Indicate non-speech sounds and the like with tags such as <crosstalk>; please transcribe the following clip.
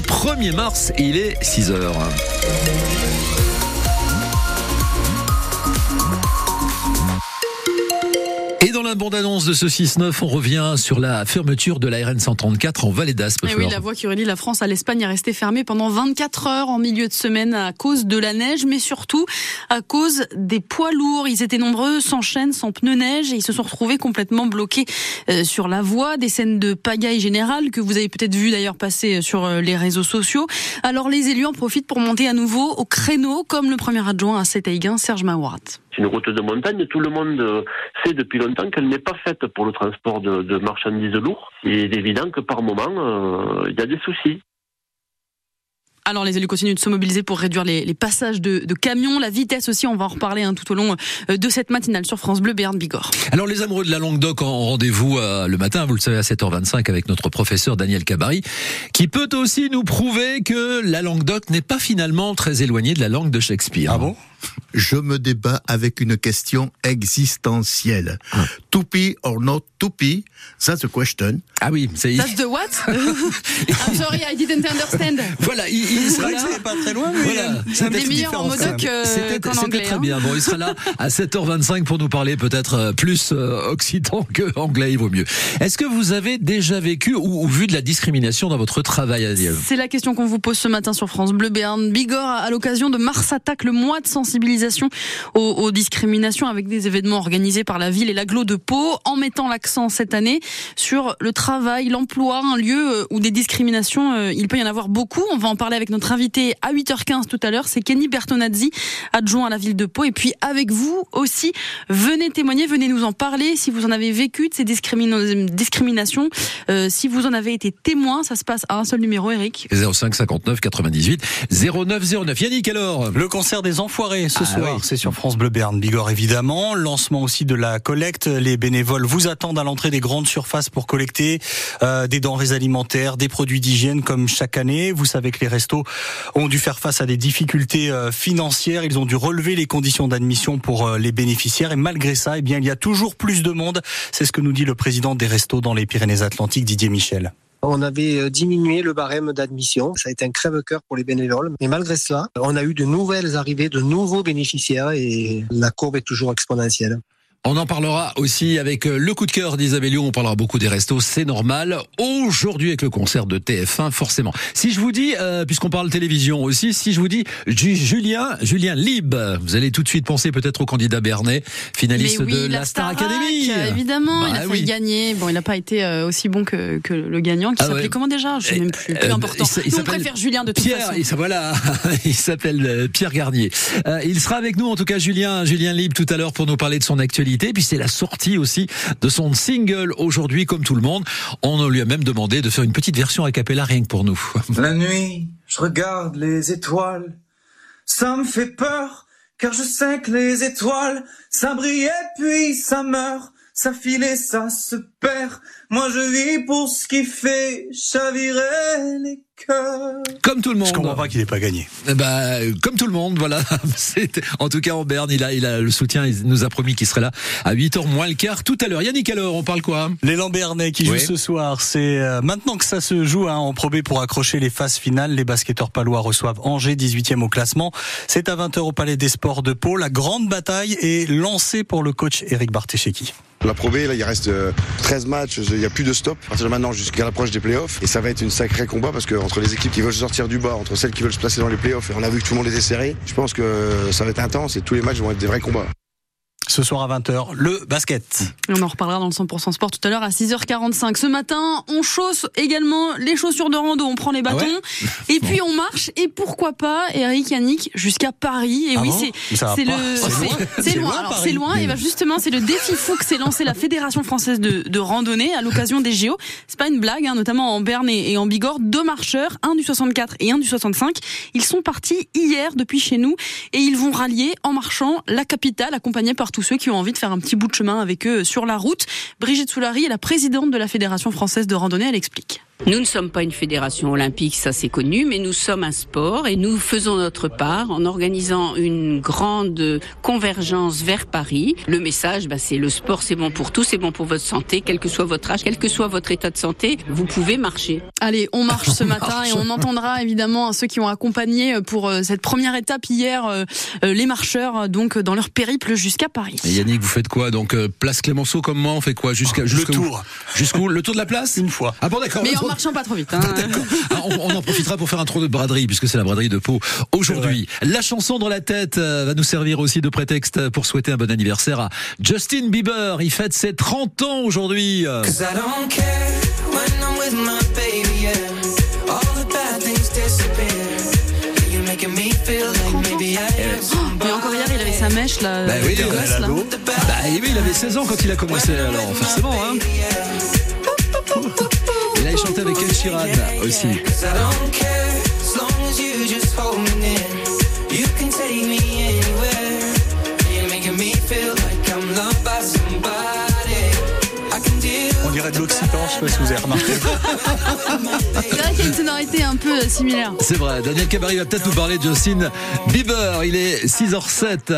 1er mars, il est 6 Et dans la bande-annonce de ce 6-9, on revient sur la fermeture de la RN 134 en Vallée d'Aspe. Eh oui, la voie qui relie la France à l'Espagne est restée fermée pendant 24 heures en milieu de semaine à cause de la neige, mais surtout à cause des poids lourds. Ils étaient nombreux, sans chaîne, sans pneus neige, et ils se sont retrouvés complètement bloqués euh, sur la voie. Des scènes de pagaille générale que vous avez peut-être vu d'ailleurs passer euh, sur euh, les réseaux sociaux. Alors les élus en profitent pour monter à nouveau au créneau, comme le premier adjoint à Sétaïguin, Serge Mawat. C'est une route de montagne, tout le monde sait depuis longtemps qu'elle n'est pas faite pour le transport de, marchandises lourdes. il est évident que par moment, euh, il y a des soucis. Alors les élus continuent de se mobiliser pour réduire les, passages de, camions, la vitesse aussi, on va en reparler hein, tout au long euh, de cette matinale sur France Bleu Béarn Bigorre. Alors les amoureux de la Languedoc en rendez-vous euh, le matin, vous le savez à 7h25 avec notre professeur Daniel Cabari, qui peut aussi nous prouver que la Languedoc n'est pas finalement très éloignée de la langue de Shakespeare. Ah bon? Je me débat avec une question existentielle. Ah. Tupi or not tupi? That's the question. Ah oui, c'est. That's the what? <laughs> I'm sorry, I didn't understand. Voilà, il, il sera là. C'est pas très loin, mais voilà. C'est meilleur en modoc euh, qu'en anglais. très hein. bien. Bon, il sera là à 7h25 pour nous parler peut-être euh, plus euh, occitan que anglais, il vaut mieux. Est-ce que vous avez déjà vécu ou, vu de la discrimination dans votre travail, Adil C'est la question qu'on vous pose ce matin sur France Bleu Béarn Bigorre à l'occasion de Mars Attaque, le mois de sensibilisation sensibilisation aux, discriminations avec des événements organisés par la ville et l'agglo de Pau, en mettant l'accent cette année sur le travail, l'emploi, un lieu euh, où des discriminations, euh, il peut y en avoir beaucoup. On va en parler avec notre invité à 8h15 tout à l'heure, c'est Kenny Bertonazzi, adjoint à la ville de Pau. Et puis avec vous aussi, venez témoigner, venez nous en parler si vous en avez vécu de ces discriminations, euh, si vous en avez été témoin, ça se passe à un seul numéro, Eric. 05 59 98 09 09. Yannick alors? Le concert des enfoirés ce ah soir. C'est sur France Bleu Berne Bigorre évidemment. Lancement aussi de la collecte. Les bénévoles vous attendent à l'entrée des grandes surfaces pour collecter euh, des denrées alimentaires, des produits d'hygiène comme chaque année. Vous savez que les restos ont dû faire face à des difficultés euh, financières. Ils ont dû relever les conditions d'admission pour euh, les bénéficiaires et malgré ça, eh bien il y a toujours plus de monde. C'est ce que nous dit le président des restos dans les Pyrénées-Atlantiques, Didier Michel. On avait euh, diminué le barème d'admission. Ça a été un crève-cœur pour les bénévoles. Mais malgré cela, on a eu de nouvelles arrivées, de nouveaux bénéficiaires et la courbe est toujours exponentielle. On en parlera aussi avec euh, le coup de cœur d'Isabelle On parlera beaucoup des restos, c'est normal. Aujourd'hui avec le concert de TF1, forcément. Si je vous dis, euh, puisqu'on parle télévision aussi, si je vous dis Julien, Julien Lib, vous allez tout de suite penser peut-être au candidat Bernet, finaliste de la, Star, Academy. Évidemment, bah il a failli gagner. Bon, il n'a pas été euh, aussi bon que, que le gagnant, qui ah s'appelait comment déjà? Je sais même plus. Plus important. Il, on préfère Julien de toute Pierre, façon. voilà, <laughs> il s'appelle Pierre Garnier. il sera avec nous en tout cas, Julien, Julien Lib tout à l'heure pour nous parler de son actualité puis c'est la sortie aussi de son single aujourd'hui, comme tout le monde. On lui a même demandé de faire une petite version a cappella rien que pour nous. <laughs> La nuit, je regarde les étoiles. Ça me fait peur, car je sais que les étoiles, ça brille et puis ça meurt, ça file et ça se perd. Moi je vis pour ce qui fait chavirer les comme tout le monde. Je comprends pas qu'il n'ait pas gagné. Bah, comme tout le monde, voilà. <laughs> en tout cas, en Berne, il a, il a le soutien. Il nous a promis qu'il serait là à 8h moins le quart tout à l'heure. Yannick, alors, on parle quoi Les Lambernais qui jouent ce soir. C'est euh, maintenant que ça se joue hein, en probé pour accrocher les phases finales. Les basketteurs palois reçoivent Angers, 18e au classement. C'est à 20h au Palais des Sports de Pau. La grande bataille est lancée pour le coach Eric Barthécheki. La Pro là, il reste 13 euh, matchs, il n'y a plus de stop à partir de maintenant jusqu'à l'approche des playoffs. Et ça va être une sacrée combat parce que entre les équipes qui veulent sortir du bas, entre celles qui veulent se placer dans les playoffs, et on a vu que tout le monde était serré, je pense que ça va être intense et tous les matchs vont être des vrais combats ce soir à 20h, le basket. on en reparlera dans le 100% sport tout à l'heure à 6h45. Ce matin, on chausse également les chaussures de rando, on prend les bâtons. Ah <laughs> et puis on marche. Et pourquoi pas Eric Yannick jusqu'à Paris. Et ah oui, c'est c'est le c'est loin, c'est loin. et bah justement, c'est le défi fou que s'est lancé la Fédération française de, de randonnée à l'occasion des JO. C'est pas une blague hein, notamment en Berne et, en Bigorre, deux marcheurs, un du 64 et un du 65. Ils sont partis hier depuis chez nous et ils vont rallier en marchant la capitale accompagnés par tous ceux qui ont envie de faire un petit bout de chemin avec eux sur la route. Brigitte Soulary est la présidente de la Fédération française de randonnée, elle explique. Nous ne sommes pas une fédération olympique, ça c'est connu, mais nous sommes un sport et nous faisons notre part en organisant une grande convergence vers Paris. Le message, bah, c'est le sport, c'est bon pour tous, c'est bon pour votre santé, quel que soit votre âge, quel que soit votre état de santé, vous pouvez marcher. Allez, on marche ce <laughs> matin et on entendra évidemment ceux qui ont accompagné pour euh, cette première étape hier euh, euh, les marcheurs donc dans leur périple jusqu'à Paris. Et Yannick, vous faites quoi Donc place Clémenceau, comment on fait quoi? Jusqu'à le tour Jusqu'où? Le tour de la place? Une fois. Ah bon d'accord. Marchant pas trop vite. Hein. <laughs> Ah, on, on, en profitera pour faire un tour de braderie puisque c'est la braderie de Pau aujourd'hui. La chanson dans la tête va nous servir aussi de prétexte pour souhaiter un bon anniversaire à Justin Bieber. Il fête ses 30 ans aujourd'hui. Mais encore hier, il avait sa mèche là. Bah oui, gosse, là. Bah il avait 16 ans quand il a commencé, alors forcément. Hein. Chantait avec Ed Sheeran aussi. On dirait de l'occitan, je sais pas si vous avez remarqué. C'est vrai qu'il y a une sonorité un peu similaire. C'est vrai, Daniel Cabaret va peut-être nous parler de Justin Bieber. Il est 6h07.